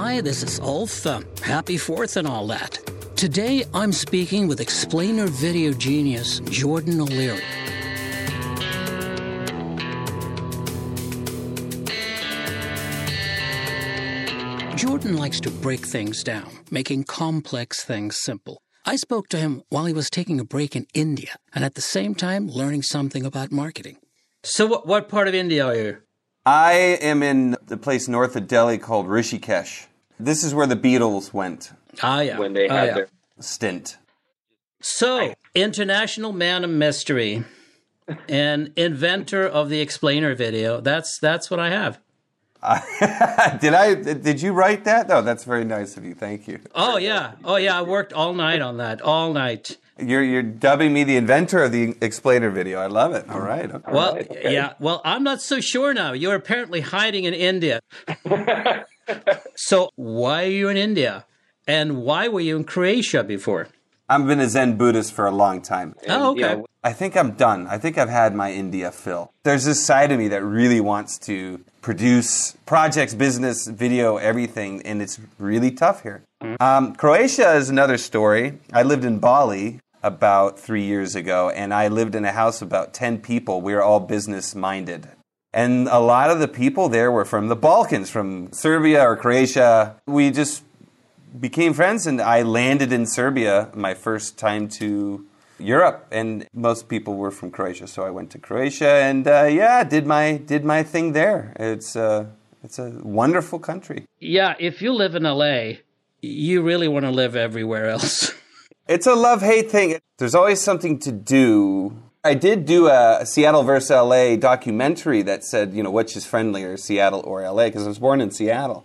Hi, this is Ulf. Uh, happy 4th and all that. Today I'm speaking with explainer video genius Jordan O'Leary. Jordan likes to break things down, making complex things simple. I spoke to him while he was taking a break in India and at the same time learning something about marketing. So, what, what part of India are you? I am in the place north of Delhi called Rishikesh. This is where the Beatles went. Ah, yeah. when they Ah, had yeah. their Stint. So, international man of mystery and inventor of the explainer video. That's that's what I have. did I? Did you write that? No, that's very nice of you. Thank you. Oh yeah. Oh yeah, I worked all night on that. All night. You're you're dubbing me the inventor of the explainer video. I love it. All right. Okay. Well, right, okay. yeah. Well, I'm not so sure now. You're apparently hiding in India. so, why are you in India? And why were you in Croatia before? I've been a Zen Buddhist for a long time. Oh, you okay. know, I think I'm done. I think I've had my India fill. There's this side of me that really wants to produce projects, business, video, everything, and it's really tough here. Um, Croatia is another story. I lived in Bali about three years ago, and I lived in a house of about 10 people. We were all business minded. And a lot of the people there were from the Balkans, from Serbia or Croatia. We just became friends and I landed in Serbia my first time to Europe and most people were from Croatia so I went to Croatia and uh, yeah did my did my thing there it's uh, it's a wonderful country Yeah, if you live in LA, you really want to live everywhere else. it's a love hate thing there's always something to do I did do a Seattle versus LA documentary that said you know which is friendlier Seattle or LA because I was born in Seattle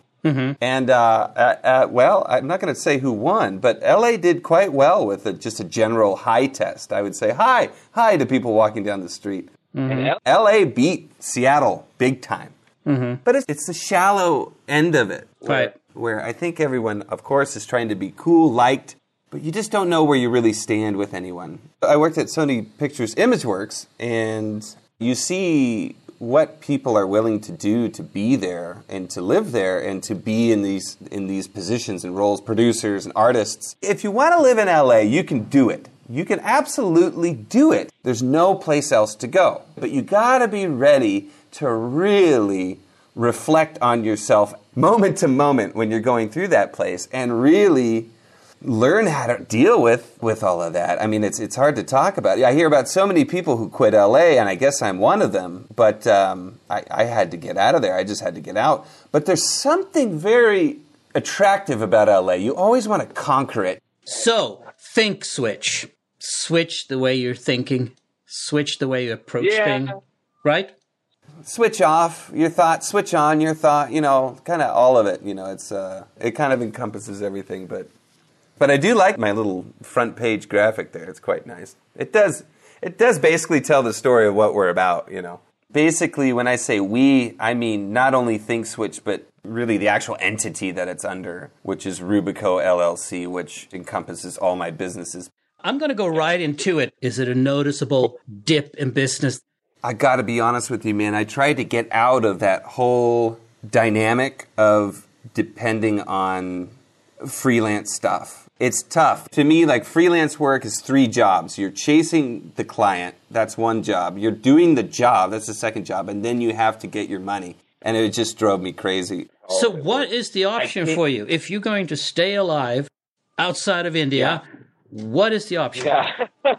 And uh, uh, uh, well, I'm not going to say who won, but LA did quite well with a, just a general hi test. I would say hi, hi to people walking down the street. and L- LA beat Seattle big time, but it's, it's the shallow end of it, where, Right. Where I think everyone, of course, is trying to be cool, liked, but you just don't know where you really stand with anyone. I worked at Sony Pictures ImageWorks, and you see what people are willing to do to be there and to live there and to be in these in these positions and roles producers and artists. If you want to live in LA you can do it. You can absolutely do it. There's no place else to go. But you got to be ready to really reflect on yourself moment to moment when you're going through that place and really learn how to deal with with all of that. I mean, it's it's hard to talk about. I hear about so many people who quit LA, and I guess I'm one of them. But um, I, I had to get out of there. I just had to get out. But there's something very attractive about LA. You always want to conquer it. So, think switch. Switch the way you're thinking, switch the way you approach Yeah. things, right? Switch off your thought, switch on your thought. You know, kind of all of it. You know, it's uh, it kind of encompasses everything. But but I do like my little front page graphic there. It's quite nice. It does it does basically tell the story of what we're about, you know. Basically, when I say we, I mean not only ThinkSwitch, but really the actual entity that it's under, which is Rubico LLC, which encompasses all my businesses. I'm going to go right into it. Is it a noticeable dip in business? I got to be honest with you, man. I tried to get out of that whole dynamic of depending on freelance stuff. It's tough. To me, like freelance work is three jobs. You're chasing the client, that's one job. You're doing the job, that's the second job. And then you have to get your money. And it just drove me crazy. So, what is the option for you? If you're going to stay alive outside of India, what is the option? yeah.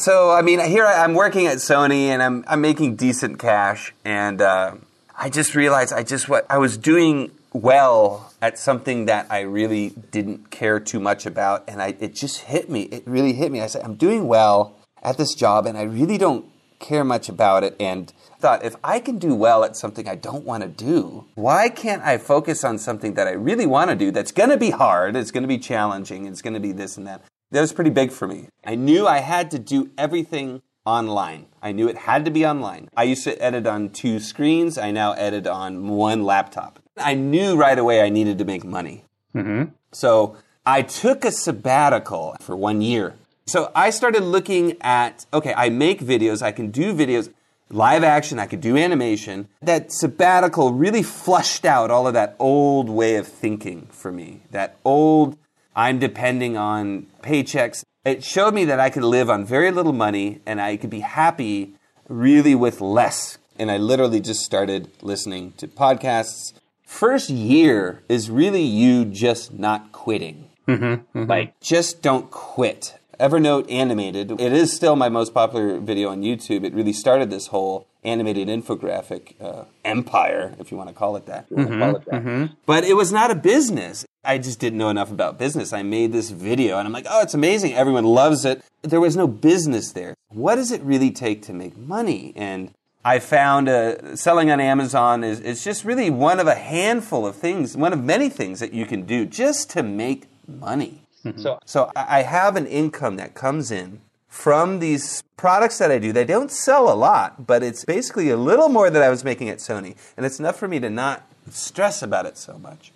So I mean, here I, I'm working at Sony, and I'm I'm making decent cash, and uh, I just realized I just what I was doing well at something that I really didn't care too much about, and I it just hit me. It really hit me. I said I'm doing well at this job, and I really don't care much about it, and thought if I can do well at something I don't want to do, why can't I focus on something that I really want to do that's going to be hard, it's going to be challenging, it's going to be this and that. That was pretty big for me. I knew I had to do everything online. I knew it had to be online. I used to edit on two screens. I now edit on one laptop. I knew right away I needed to make money. Mm-hmm. So I took a sabbatical for one year. So I started looking at okay, I make videos, I can do videos. live action, I could do animation. That sabbatical really flushed out all of that old way of thinking for me. That old, I'm depending on paychecks. It showed me that I could live on very little money and I could be happy really with less. And I literally just started listening to podcasts. First year is really you just not quitting. Mm-hmm, mm-hmm. Like, just don't quit. Evernote animated. It is still my most popular video on YouTube. It really started this whole animated infographic uh, empire, if you want to call it that. Mm-hmm, call it that. But it was not a business. I just didn't know enough about business. I made this video and I'm like, oh, it's amazing. Everyone loves it. There was no business there. What does it really take to make money? And I found uh, selling on Amazon is it's just really one of a handful of things, one of many things that you can do just to make money. So So I I have an income that comes in from these products that I do. They don't sell a lot, but it's basically a little more than I was making at Sony, and it's enough for me to not stress about it so much.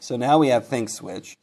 So now we have ThinkSwitch.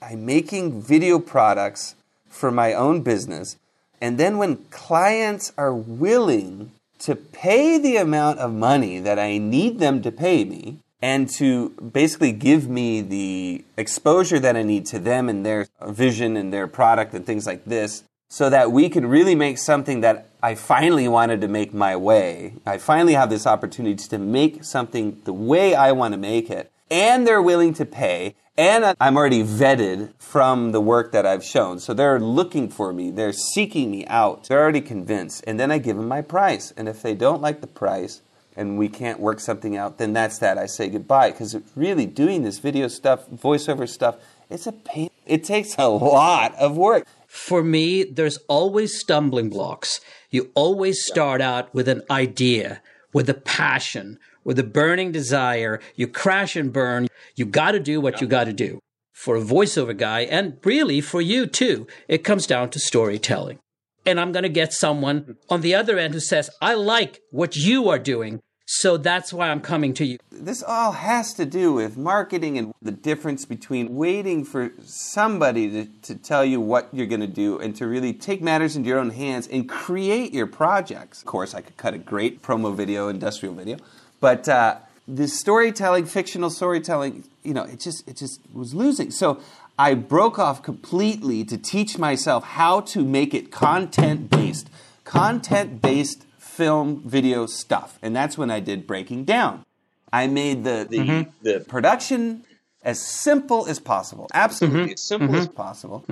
I'm making video products for my own business, and then when clients are willing to pay the amount of money that I need them to pay me, and to basically give me the exposure that I need to them and their vision and their product and things like this, so that we can really make something that I finally wanted to make my way. I finally have this opportunity to make something the way I want to make it, and they're willing to pay. And I'm already vetted from the work that I've shown. So they're looking for me. They're seeking me out. They're already convinced. And then I give them my price. And if they don't like the price, and we can't work something out, then that's that. I say goodbye because really doing this video stuff, voiceover stuff, it's a pain. It takes a lot of work. For me, there's always stumbling blocks. You always start out with an idea, with a passion, with a burning desire. You crash and burn. You got to do what you got to do. For a voiceover guy, and really for you too, it comes down to storytelling. And I'm going to get someone on the other end who says, I like what you are doing. So that's why I'm coming to you. This all has to do with marketing and the difference between waiting for somebody to, to tell you what you're going to do and to really take matters into your own hands and create your projects. Of course, I could cut a great promo video, industrial video, but uh, the storytelling, fictional storytelling, you know, it just it just was losing. So I broke off completely to teach myself how to make it content based, content based film video stuff, and that's when I did breaking down. I made the the, mm-hmm. the production as simple as possible, absolutely mm-hmm. as simple as mm-hmm. possible.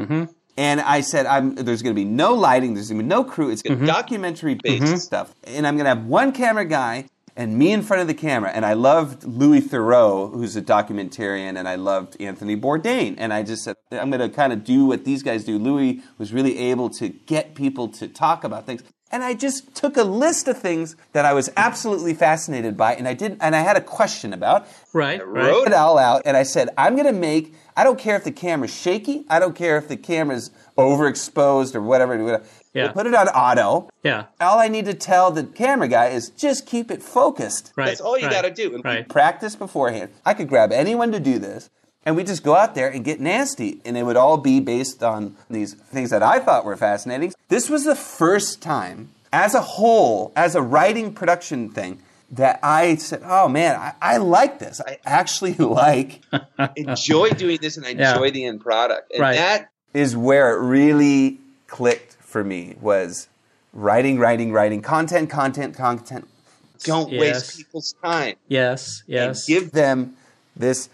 And I said, I'm, there's going to be no lighting, there's going to be no crew. It's going to be documentary based stuff. And I'm going to have one camera guy and me in front of the camera. And I loved Louis Theroux, who's a documentarian, and I loved Anthony Bourdain. And I just said, I'm going to kind of do what these guys do. Louis was really able to get people to talk about things. And I just took a list of things that I was absolutely fascinated by, and I did, and I had a question about. Right, Wrote it all out, and I said, I'm going to make. I don't care if the camera's shaky. I don't care if the camera's overexposed or whatever. whatever. Yeah. Put it on auto. Yeah. All I need to tell the camera guy is just keep it focused. Right. That's all you right, got to do. And Right. Practice beforehand. I could grab anyone to do this, and we just go out there and get nasty, and it would all be based on these things that I thought were fascinating. This was the first time, as a whole, as a writing production thing, that I said, "Oh man, I, I like this. I actually like." enjoy doing this, and I Yeah. enjoy the end product. And Right. that is where it really clicked for me was writing, writing, writing, content, content, content. don't Yes. waste people's time. Yes, yes. give them this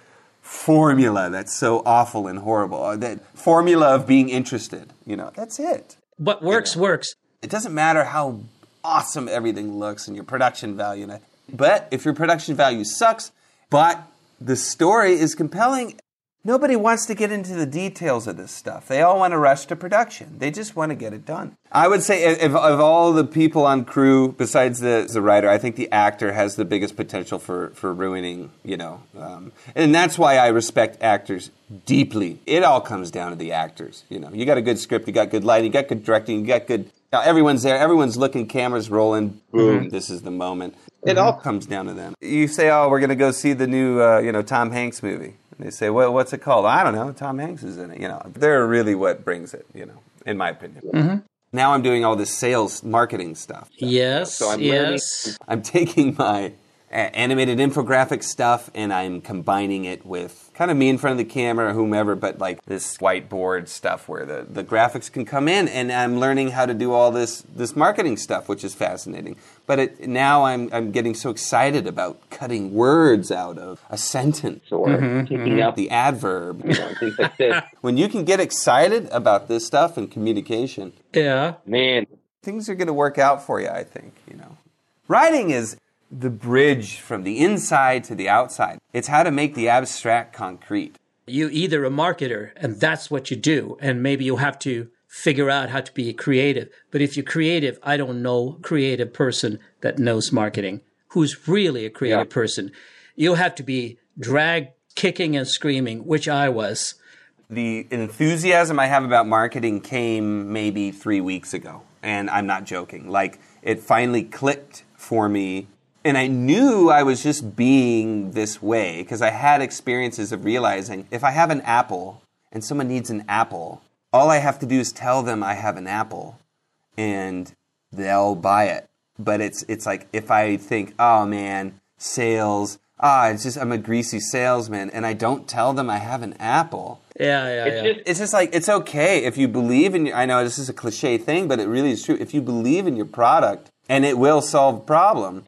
formula that's so awful and horrible. or That formula of being interested. You know, that's it. what works, works. It doesn't matter how awesome everything looks and your production value. But if your production value sucks, but the story is compelling, nobody wants to get into the details of this stuff. They all want to rush to production. They just want to get it done. I would say, if, of all the people on crew, besides the, the writer, I think the actor has the biggest potential for, for ruining, you know. Um, and that's why I respect actors deeply. It all comes down to the actors. You know, you got a good script, you got good lighting, you got good directing, you got good. Now everyone's there, everyone's looking, cameras rolling. Boom! This is the moment. It all comes down to them. You say, "Oh, we're going to go see the new, uh, you know, Tom Hanks movie." They say, "Well, what's it called?" I don't know. Tom Hanks is in it. You know, they're really what brings it. You know, in my opinion. Mm-hmm. Now I'm doing all this sales marketing stuff. Yes. So I'm learning- yes. I'm taking my animated infographic stuff and I'm combining it with kind of me in front of the camera or whomever, but like this whiteboard stuff where the, the graphics can come in and I'm learning how to do all this this marketing stuff, which is fascinating. But it, now I'm I'm getting so excited about cutting words out of a sentence or picking mm-hmm, mm-hmm. up the adverb. you know, things like this. when you can get excited about this stuff and communication, Yeah. Man, things are going to work out for you, I think, you know. Writing is the bridge from the inside to the outside. It's how to make the abstract concrete. You either a marketer and that's what you do, and maybe you have to figure out how to be creative. But if you're creative, I don't know creative person that knows marketing who's really a creative Yeah. person. You have to be drag kicking and screaming, which I was. The enthusiasm I have about marketing came maybe three weeks ago, and I'm not joking. Like, it finally clicked for me, and I knew I was just being this way because I had experiences of realizing if I have an apple and someone needs an apple, all I have to do is tell them I have an apple, and they'll buy it. But it's it's like if I think, oh man, sales, ah, it's just I'm a greasy salesman, and I don't tell them I have an apple. Yeah, yeah, it's yeah. just It's just like it's okay if you believe in. Your, I know this is a cliche thing, but it really is true. If you believe in your product and it will solve a problem,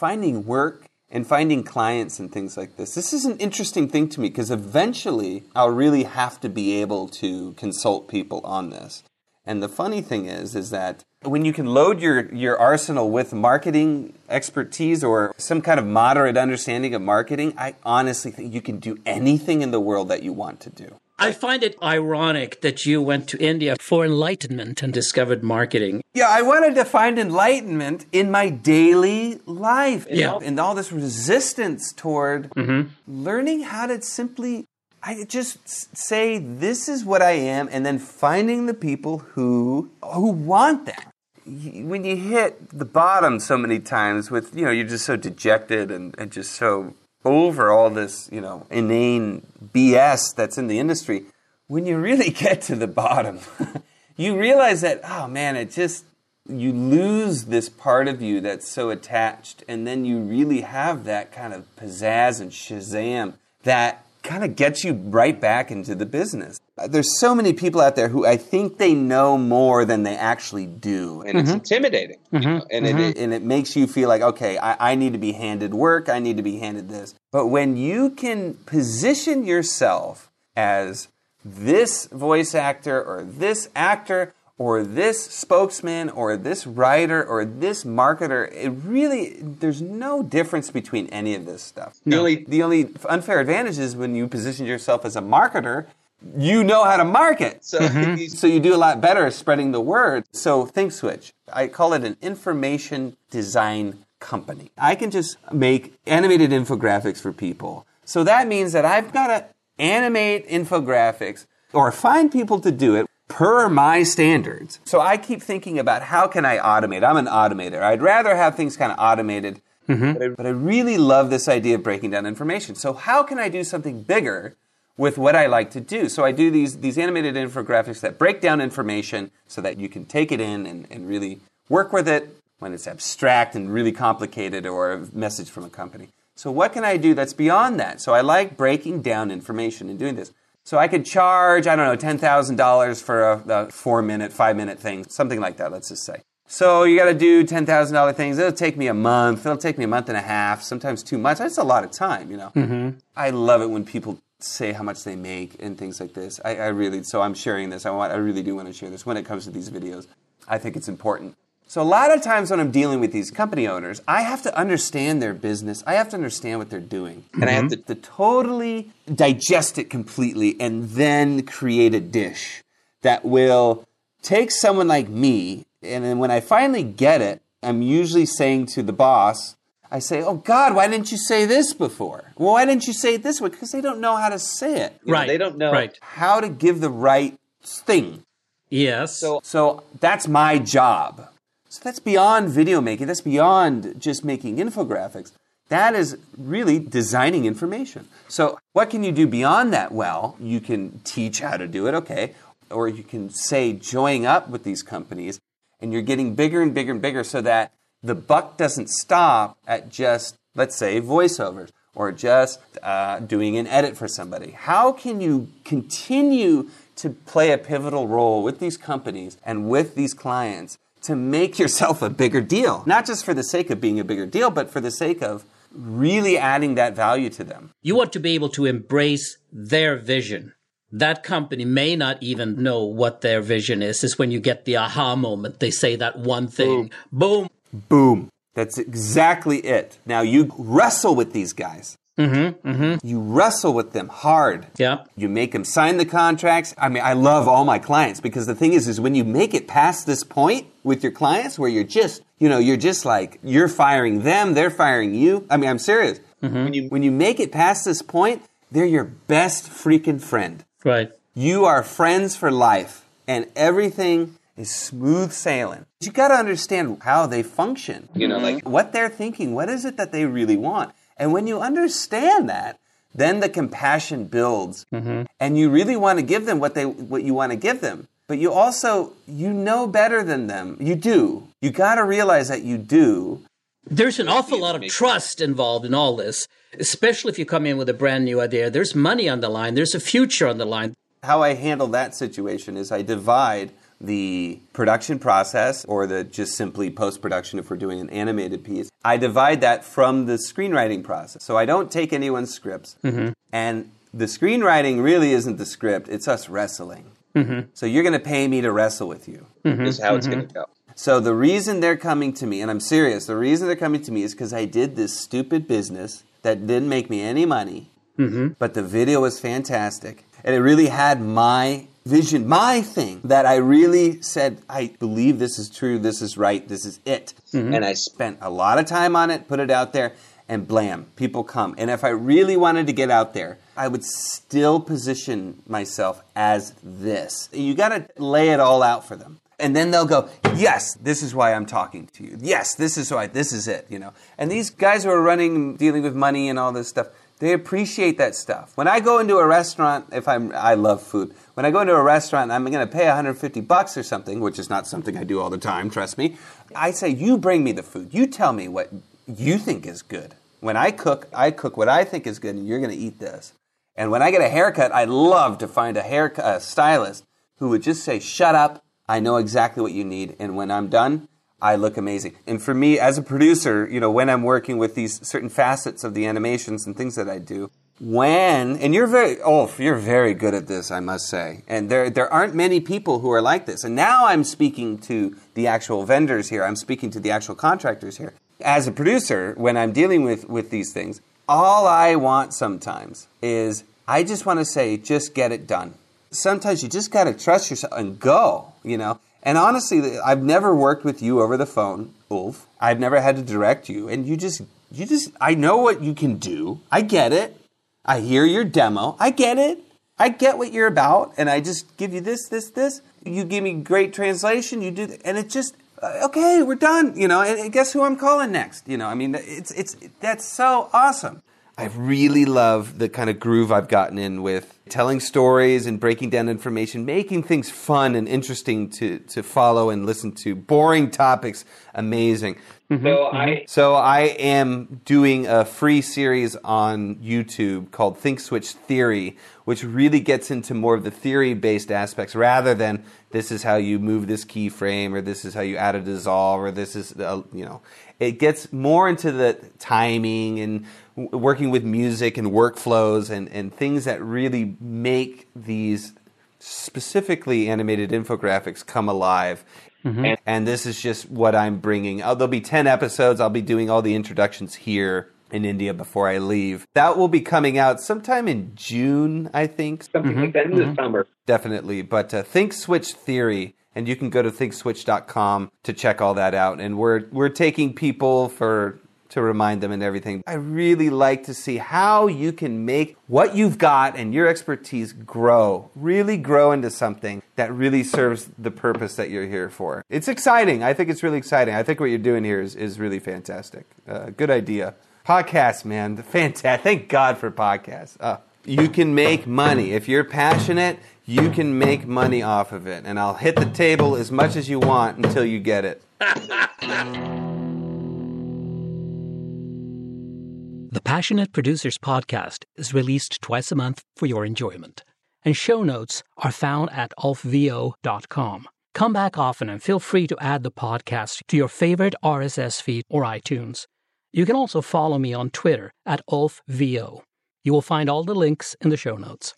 finding work and finding clients and things like this. This is an interesting thing to me because eventually I'll really have to be able to consult people on this. And the funny thing is, is that when you can load your, your arsenal with marketing expertise or some kind of moderate understanding of marketing, I honestly think you can do anything in the world that you want to do. I find it ironic that you went to India for enlightenment and discovered marketing. Yeah, I wanted to find enlightenment in my daily life. Yeah. And all this resistance toward mm-hmm. learning how to simply I just say this is what I am and then finding the people who who want that. When you hit the bottom so many times with, you know, you're just so dejected and, and just so over all this, you know, inane BS that's in the industry, when you really get to the bottom, you realize that, oh man, it just, you lose this part of you that's so attached, and then you really have that kind of pizzazz and shazam that kind of gets you right back into the business. There's so many people out there who I think they know more than they actually do. and it's mm-hmm. intimidating. you mm-hmm. know, and it is and it makes you feel like, okay, I, I need to be handed work, I need to be handed this. But when you can position yourself as this voice actor or this actor or this spokesman or this writer or this marketer, it really, there's no difference between any of this stuff. The only- the only unfair advantage is when you position yourself as a marketer, you know how to market. so mm-hmm. these So you do a lot better spreading the word. So ThinkSwitch, I call it an information design company. I can just make animated infographics for people. So that means that I've got to animate infographics or find people to do it per my standards. So I keep thinking about how can I automate? I'm an automator. I'd rather have things kind of automated, mm-hmm. but, I, but I really love this idea of breaking down information. So how can I do something bigger with what I like to do. So I do these these animated infographics that break down information so that you can take it in and, and really work with it when it's abstract and really complicated or a message from a company. So what can I do that's beyond that? So I like breaking down information and doing this. So I could charge, I don't know, ten thousand dollars for a, a four minute, five minute thing, something like that, let's just say. So you got to do ten thousand dollar things. It'll take me a month. It'll take me a month and a half. Sometimes two months. That's a lot of time, you know. Mm-hmm. I love it when people say how much they make and things like this. I, I really so I'm sharing this. I want I really do want to share this when it comes to these videos. I think it's important. So a lot of times when I'm dealing with these company owners, I have to understand their business. I have to understand what they're doing. And I have mm-hmm. to, to totally digest it completely and then create a dish that will take someone like me and then when I finally get it, I'm usually saying to the boss, I say, "Oh God, why didn't you say this before? Well, why didn't you say it this way? Because they don't know how to say it, you know, right. they don't know. Right. how to give the right thing." Yes. So So that's my job. So that's beyond video making. That's beyond just making infographics. That is really designing information. So what can you do beyond that? Well, you can teach how to do it, okay, or you can say join up with these companies and you're getting bigger and bigger and bigger so that the buck doesn't stop at just, let's say, voiceovers or just uh, doing an edit for somebody. How can you continue to play a pivotal role with these companies and with these clients to make yourself a bigger deal? Not just for the sake of being a bigger deal, but for the sake of really adding that value to them. You want to be able to embrace their vision. That company may not even know what their vision is. Is when you get the aha moment. They say that one thing. Boom. Boom. That's exactly it. Now you wrestle with these guys. Mm-hmm, mm-hmm. You wrestle with them hard. Yeah. You make them sign the contracts. I mean, I love all my clients because the thing is, is when you make it past this point with your clients where you're just, you know, you're just like, you're firing them, they're firing you. I mean, I'm serious. Mm-hmm. When, you, when you make it past this point, they're your best freaking friend. Right. You are friends for life, and everything is smooth sailing. You got to understand how they function. You know, like what they're thinking. What is it that they really want? And when you understand that, then the compassion builds, mm-hmm. and you really want to give them what they what you want to give them. But you also you know better than them. You do. You got to realize that you do. There's an awful lot of trust involved in all this, especially if you come in with a brand new idea. There's money on the line. There's a future on the line. How I handle that situation is I divide the production process or the just simply post production if we're doing an animated piece. I divide that from the screenwriting process. So I don't take anyone's scripts. Mm-hmm. And the screenwriting really isn't the script, it's us wrestling. Mm-hmm. So you're going to pay me to wrestle with you. Mm-hmm. this is how it's going to go. So the reason they're coming to me, and I'm serious, the reason they're coming to me is because I did this stupid business that didn't make me any money, but the video was fantastic, and it really had my vision, my thing that I really said, I believe this is true, this is right, this is it, mm-hmm. and I spent a lot of time on it, put it out there. And blam, people come. And if I really wanted to get out there, I would still position myself as this. You got to lay it all out for them and then they'll go, "Yes, this is why I'm talking to you. Yes, this is why. This is it." You know. And these guys who are running, dealing with money and all this stuff, they appreciate that stuff. When I go into a restaurant, if I'm, I love food. When I go into a restaurant, I'm going to pay 150 bucks or something, which is not something I do all the time. Trust me. I say, "You bring me the food. You tell me what you think is good." When I cook, I cook what I think is good, and you're going to eat this. And when I get a haircut, I love to find a hair a stylist who would just say, "Shut up." I know exactly what you need, and when I'm done, I look amazing. And for me, as a producer, you know, when I'm working with these certain facets of the animations and things that I do, when and you're very oh you're very good at this i must say. And there there aren't many people who are like this. And now i'm speaking to the actual vendors here. I'm speaking to the actual contractors here. As a producer when i'm dealing with with these things all i want sometimes is i just want to say just get it done. Sometimes you just got to trust yourself and go you know and honestly i've never worked with you over the phone ulf i've never had to direct you and you just you just i know what you can do i get it I hear your demo. I get it. I get what you're about, and I just give you this, this, this. You give me great translation. You do, th- and it just uh, okay. We're done. You know, and, and guess who I'm calling next? You know, I mean, it's it's that's so awesome. I really love the kind of groove I've gotten in with telling stories and breaking down information, making things fun and interesting to, to follow and listen to. Boring topics, amazing. Mm-hmm, so mm-hmm. I So I am doing a free series on YouTube called Think Switch Theory, which really gets into more of the theory-based aspects rather than this is how you move this keyframe or this is how you add a dissolve or this is you know. It gets more into the timing and w- working with music and workflows and, and things that really make these specifically animated infographics come alive. And, and this is just what I'm bringing. Uh, there'll be 10 episodes. I'll be doing all the introductions here in India before I leave. That will be coming out sometime in June, I think. something like that in the summer. Definitely. But uh, Think Switch Theory, and you can go to thinkswitch.com to check all that out. And we're we're taking people for to remind them and everything. I really like to see how you can make what you've got and your expertise grow, really grow into something that really serves the purpose that you're here for. It's exciting. I think it's really exciting. I think what you're doing here is, is really fantastic. Uh, good idea. Podcasts, man. Fantastic. Thank God for podcasts. Uh, you can make money. If you're passionate, you can make money off of it. And I'll hit the table as much as you want until you get it. The Passionate Producers Podcast is released twice a month for your enjoyment, and show notes are found at ulfvo.com. Come back often and feel free to add the podcast to your favorite RSS feed or iTunes. You can also follow me on Twitter at ulfvo. You will find all the links in the show notes.